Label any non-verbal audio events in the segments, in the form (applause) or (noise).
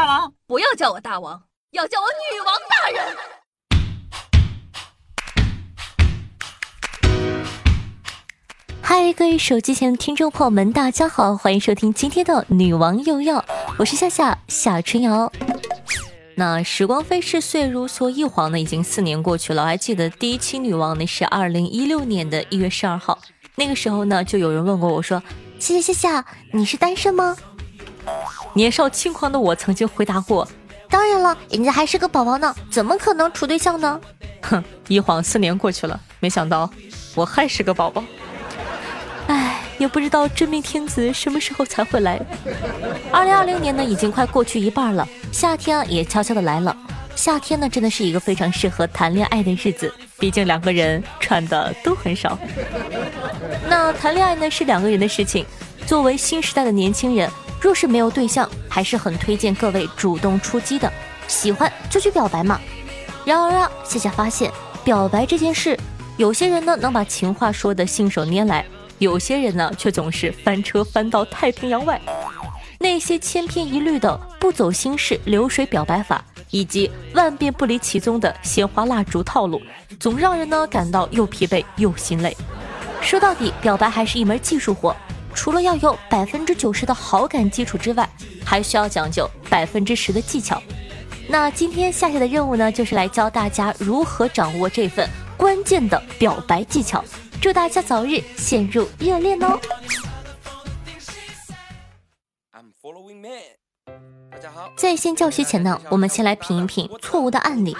大王，不要叫我大王，要叫我女王大人。嗨，各位手机前的听众朋友们，大家好，欢迎收听今天的《女王又要》，我是夏夏夏春瑶。那时光飞逝，岁如梭，一晃呢，已经四年过去了。我还记得第一期女王呢是二零一六年的一月十二号，那个时候呢，就有人问过我说：“谢谢夏夏，你是单身吗？”年少轻狂的我曾经回答过：“当然了，人家还是个宝宝呢，怎么可能处对象呢？” (laughs) 哼，一晃四年过去了，没想到我还是个宝宝。唉，也不知道真命天子什么时候才会来。二零二零年呢，已经快过去一半了。夏天也悄悄的来了，夏天呢真的是一个非常适合谈恋爱的日子，毕竟两个人穿的都很少。那谈恋爱呢是两个人的事情，作为新时代的年轻人，若是没有对象，还是很推荐各位主动出击的，喜欢就去表白嘛。然而啊，夏夏发现表白这件事，有些人呢能把情话说的信手拈来，有些人呢却总是翻车翻到太平洋外。那些千篇一律的不走心事流水表白法，以及万变不离其宗的鲜花蜡烛套路，总让人呢感到又疲惫又心累。说到底，表白还是一门技术活，除了要有百分之九十的好感基础之外，还需要讲究百分之十的技巧。那今天夏夏的任务呢，就是来教大家如何掌握这份关键的表白技巧。祝大家早日陷入热恋哦！在线教学前呢，我们先来品一品错误的案例。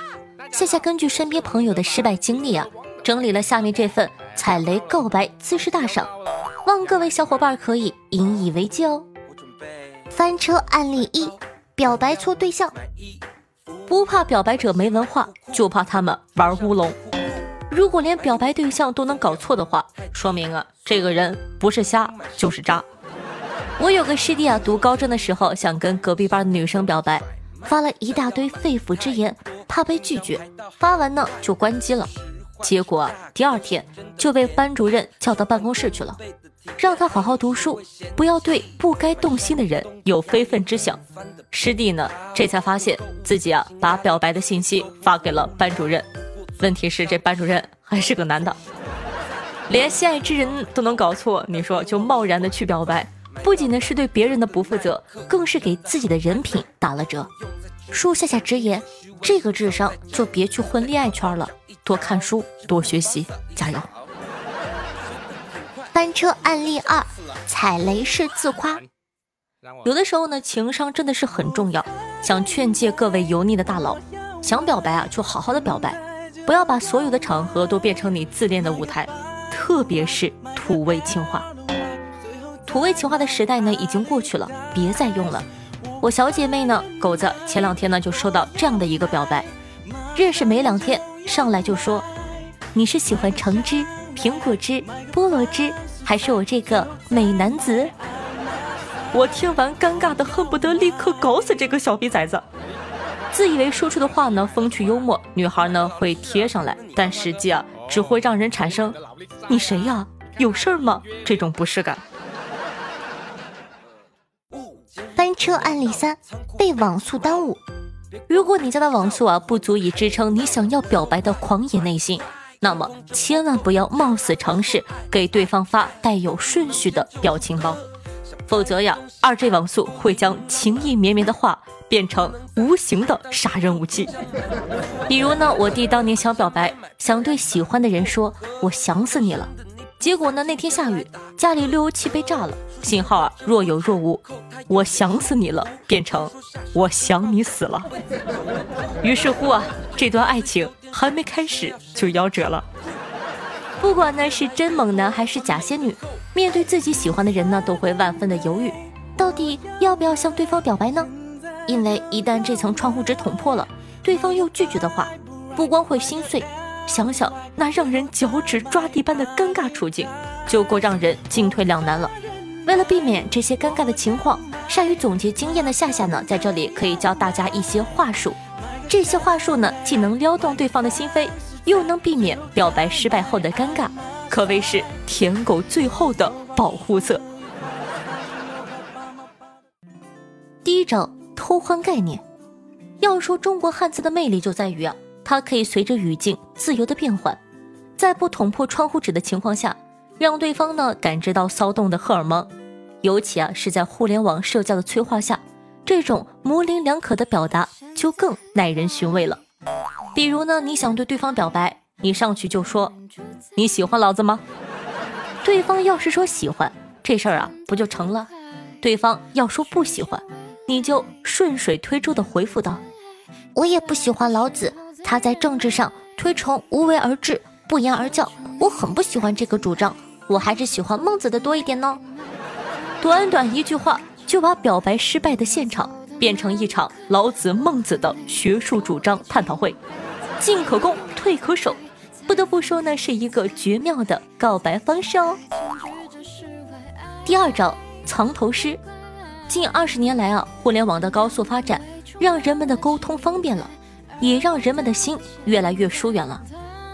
夏夏根据身边朋友的失败经历啊，整理了下面这份踩雷告白姿势大赏，望各位小伙伴可以引以为戒哦。翻车案例一：表白错对象。不怕表白者没文化，就怕他们玩乌龙。如果连表白对象都能搞错的话，说明啊，这个人不是瞎就是渣。我有个师弟啊，读高中的时候想跟隔壁班的女生表白，发了一大堆肺腑之言，怕被拒绝，发完呢就关机了。结果第二天就被班主任叫到办公室去了，让他好好读书，不要对不该动心的人有非分之想。师弟呢，这才发现自己啊把表白的信息发给了班主任。问题是这班主任还是个男的，(laughs) 连心爱之人都能搞错，你说就贸然的去表白。不仅呢是对别人的不负责，更是给自己的人品打了折。恕夏夏直言，这个智商就别去混恋爱圈了，多看书，多学习，加油！翻车案例二：踩雷式自夸。有的时候呢，情商真的是很重要。想劝诫各位油腻的大佬，想表白啊，就好好的表白，不要把所有的场合都变成你自恋的舞台，特别是土味情话。土味情话的时代呢，已经过去了，别再用了。我小姐妹呢，狗子前两天呢就收到这样的一个表白，认识没两天，上来就说：“你是喜欢橙汁、苹果汁、菠萝汁，还是我这个美男子？”我听完尴尬的恨不得立刻搞死这个小逼崽子。自以为说出的话呢风趣幽默，女孩呢会贴上来，但实际啊只会让人产生“你谁呀？有事儿吗？”这种不适感。翻车案例三：被网速耽误。如果你家的网速啊不足以支撑你想要表白的狂野内心，那么千万不要冒死尝试给对方发带有顺序的表情包，否则呀，二 G 网速会将情意绵绵的话变成无形的杀人武器。比如呢，我弟当年想表白，想对喜欢的人说“我想死你了”，结果呢那天下雨，家里路由器被炸了。信号啊若有若无，我想死你了，变成我想你死了。于是乎啊，这段爱情还没开始就夭折了。不管呢是真猛男还是假仙女，面对自己喜欢的人呢，都会万分的犹豫，到底要不要向对方表白呢？因为一旦这层窗户纸捅破了，对方又拒绝的话，不光会心碎，想想那让人脚趾抓地般的尴尬处境，就够让人进退两难了。为了避免这些尴尬的情况，善于总结经验的夏夏呢，在这里可以教大家一些话术。这些话术呢，既能撩动对方的心扉，又能避免表白失败后的尴尬，可谓是舔狗最后的保护色。第一招，偷换概念。要说中国汉字的魅力，就在于啊，它可以随着语境自由的变换，在不捅破窗户纸的情况下，让对方呢感知到骚动的荷尔蒙。尤其啊是在互联网社交的催化下，这种模棱两可的表达就更耐人寻味了。比如呢，你想对对方表白，你上去就说你喜欢老子吗？对方要是说喜欢，这事儿啊不就成了？对方要说不喜欢，你就顺水推舟的回复道。我也不喜欢老子，他在政治上推崇无为而治、不言而教，我很不喜欢这个主张，我还是喜欢孟子的多一点呢。短短一句话就把表白失败的现场变成一场老子、孟子的学术主张探讨会，进可攻，退可守，不得不说呢，是一个绝妙的告白方式哦。第二招，藏头诗。近二十年来啊，互联网的高速发展。让人们的沟通方便了，也让人们的心越来越疏远了。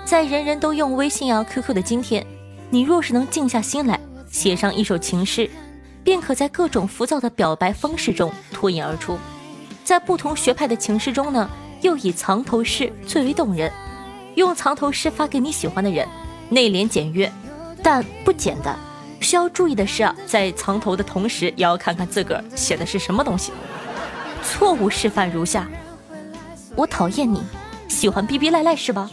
在人人都用微信啊、QQ 的今天，你若是能静下心来，写上一首情诗，便可在各种浮躁的表白方式中脱颖而出。在不同学派的情诗中呢，又以藏头诗最为动人。用藏头诗发给你喜欢的人，内敛简约，但不简单。需要注意的是啊，在藏头的同时，也要看看自个儿写的是什么东西。错误示范如下：我讨厌你，喜欢逼逼赖赖是吧？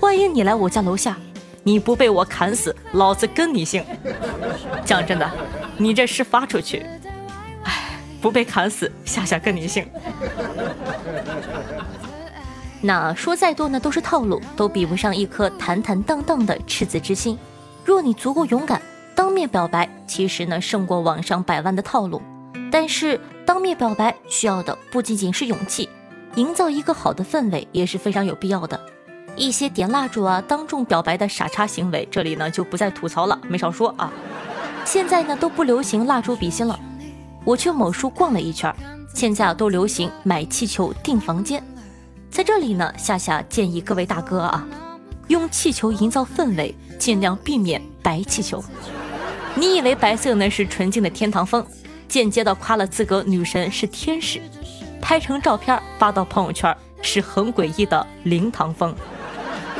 欢迎你来我家楼下，你不被我砍死，老子跟你姓。讲真的，你这诗发出去，哎，不被砍死，夏夏跟你姓。那说再多呢，都是套路，都比不上一颗坦坦荡荡的赤子之心。若你足够勇敢，当面表白，其实呢，胜过网上百万的套路。但是当面表白需要的不仅仅是勇气，营造一个好的氛围也是非常有必要的。一些点蜡烛啊、当众表白的傻叉行为，这里呢就不再吐槽了，没少说啊。现在呢都不流行蜡烛比心了。我去某书逛了一圈，现在都流行买气球订房间。在这里呢，夏夏建议各位大哥啊，用气球营造氛围，尽量避免白气球。你以为白色呢是纯净的天堂风？间接的夸了自个女神是天使，拍成照片发到朋友圈是很诡异的灵堂风。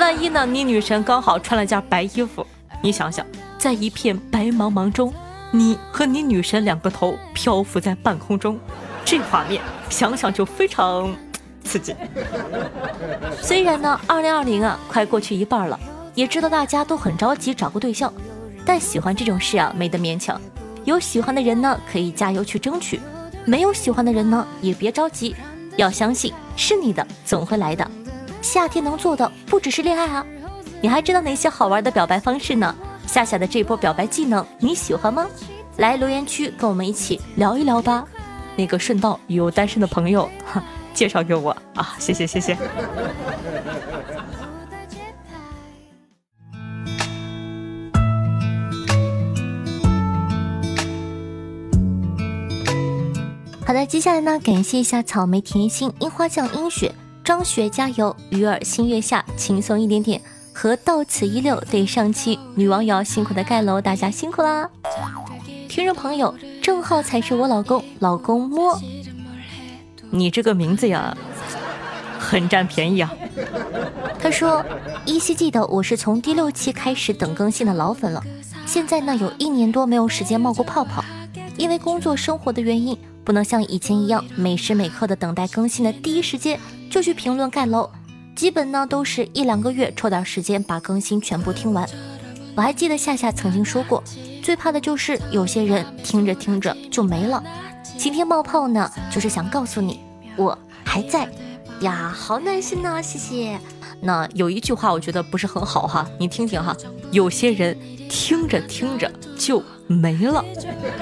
万一呢，你女神刚好穿了件白衣服，你想想，在一片白茫茫中，你和你女神两个头漂浮在半空中，这画面想想就非常刺激。(laughs) 虽然呢，二零二零啊快过去一半了，也知道大家都很着急找个对象，但喜欢这种事啊没得勉强。有喜欢的人呢，可以加油去争取；没有喜欢的人呢，也别着急，要相信是你的总会来的。夏天能做的不只是恋爱啊，你还知道哪些好玩的表白方式呢？夏夏的这波表白技能你喜欢吗？来留言区跟我们一起聊一聊吧。那个顺道有单身的朋友，哈 (laughs) 介绍给我啊，谢谢谢谢。好的，接下来呢，感谢一下草莓甜心、樱花酱、樱雪、张雪加油、鱼儿、新月下、轻松一点点和到此一六。对上期女网友辛苦的盖楼，大家辛苦啦！听众朋友，郑浩才是我老公，老公摸你这个名字呀，(laughs) 很占便宜啊。他说，依稀记得我是从第六期开始等更新的老粉了，现在呢有一年多没有时间冒过泡泡，因为工作生活的原因。不能像以前一样每时每刻的等待更新的第一时间就去评论盖楼，基本呢都是一两个月抽点时间把更新全部听完。我还记得夏夏曾经说过，最怕的就是有些人听着听着就没了。今天冒泡呢，就是想告诉你我还在呀，好暖心呐，谢谢。那有一句话我觉得不是很好哈，你听听哈，有些人听着听着就没了。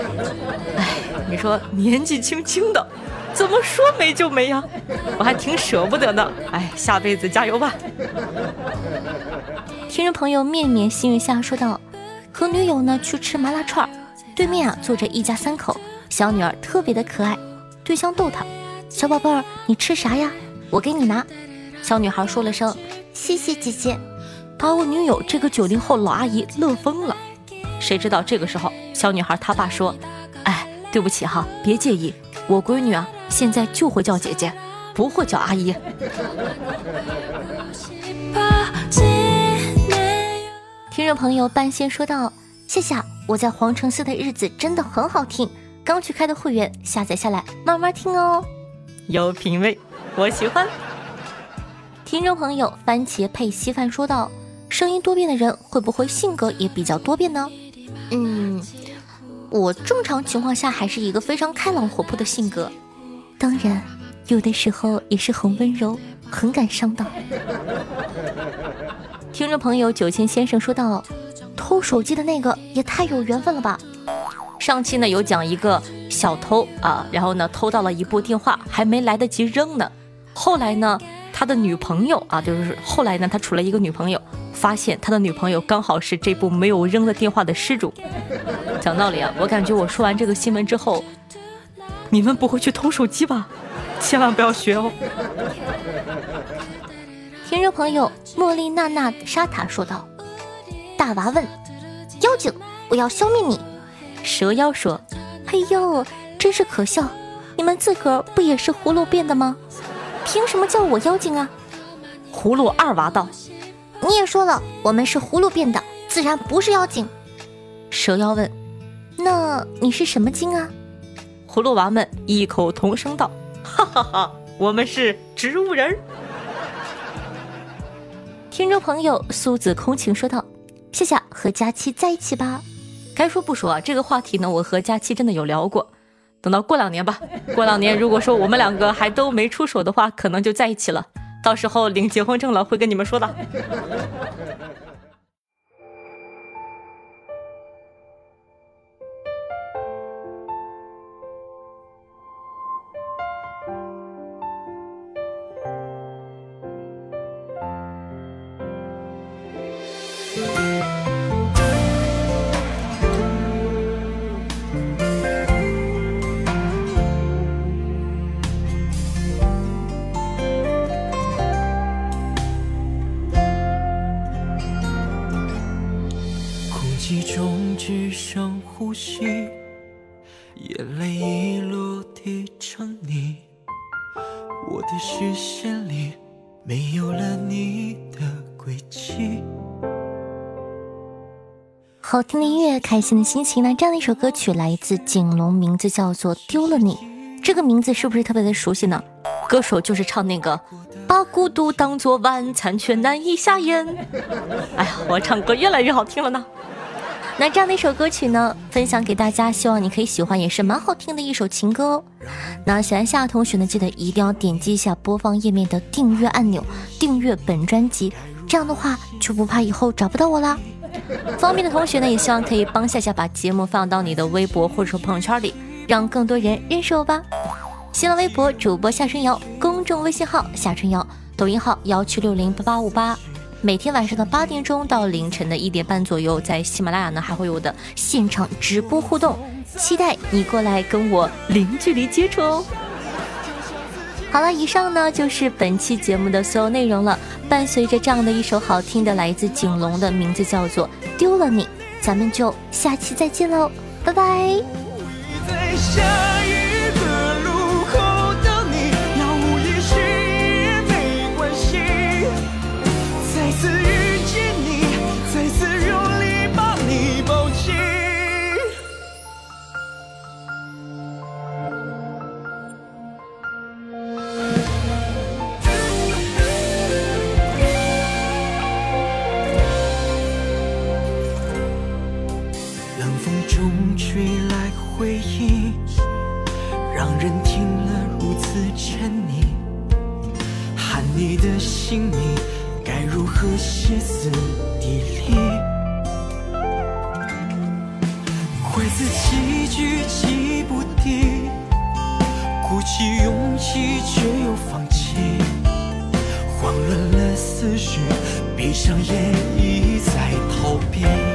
(laughs) 哎，你说年纪轻轻的，怎么说没就没呀？我还挺舍不得呢。哎，下辈子加油吧。听众朋友面面心语下说道：“和女友呢去吃麻辣串对面啊坐着一家三口，小女儿特别的可爱，对象逗她：小宝贝儿，你吃啥呀？我给你拿。小女孩说了声。谢谢姐姐，把我女友这个九零后老阿姨乐疯了。谁知道这个时候，小女孩她爸说：“哎，对不起哈，别介意，我闺女啊，现在就会叫姐姐，不会叫阿姨。(laughs) 听众朋友半仙说道：“谢谢，我在皇城寺的日子真的很好听，刚去开的会员，下载下来慢慢听哦。有品味，我喜欢。”听众朋友番茄配稀饭说道：“声音多变的人会不会性格也比较多变呢？”嗯。我正常情况下还是一个非常开朗活泼的性格，当然有的时候也是很温柔、很感伤的。(laughs) 听众朋友九千先生说道：“偷手机的那个也太有缘分了吧！上期呢有讲一个小偷啊，然后呢偷到了一部电话，还没来得及扔呢，后来呢他的女朋友啊，就是后来呢他处了一个女朋友。”发现他的女朋友刚好是这部没有扔的电话的失主。讲道理啊，我感觉我说完这个新闻之后，你们不会去偷手机吧？千万不要学哦。听众朋友茉莉娜娜沙塔说道：“大娃问妖精，我要消灭你。”蛇妖说：“嘿呦，真是可笑！你们自个儿不也是葫芦变的吗？凭什么叫我妖精啊？”葫芦二娃道。你也说了，我们是葫芦变的，自然不是妖精。蛇妖问：“那你是什么精啊？”葫芦娃们异口同声道：“哈哈哈，我们是植物人。”听众朋友苏子空情说道：“夏夏和佳期在一起吧。”该说不说啊，这个话题呢，我和佳期真的有聊过。等到过两年吧，过两年如果说我们两个还都没出手的话，可能就在一起了。到时候领结婚证了，会跟你们说的。我的视线里没有了你的轨迹。好听的音乐，开心的心情。那这样的一首歌曲来自景龙，名字叫做《丢了你》。这个名字是不是特别的熟悉呢？歌手就是唱那个“把孤独当作晚餐，却难以下咽”。哎呀，我唱歌越来越好听了呢。那这样的一首歌曲呢，分享给大家，希望你可以喜欢，也是蛮好听的一首情歌哦。那喜欢夏同学呢，记得一定要点击一下播放页面的订阅按钮，订阅本专辑，这样的话就不怕以后找不到我啦。方便的同学呢，也希望可以帮夏夏把节目放到你的微博或者说朋友圈里，让更多人认识我吧。新浪微博主播夏春瑶，公众微信号夏春瑶，抖音号幺七六零八八五八。每天晚上的八点钟到凌晨的一点半左右，在喜马拉雅呢还会有的现场直播互动，期待你过来跟我零距离接触哦。好了，以上呢就是本期节目的所有内容了。伴随着这样的一首好听的，来自景龙的名字叫做《丢了你》，咱们就下期再见喽，拜拜。闭上眼，一再逃避。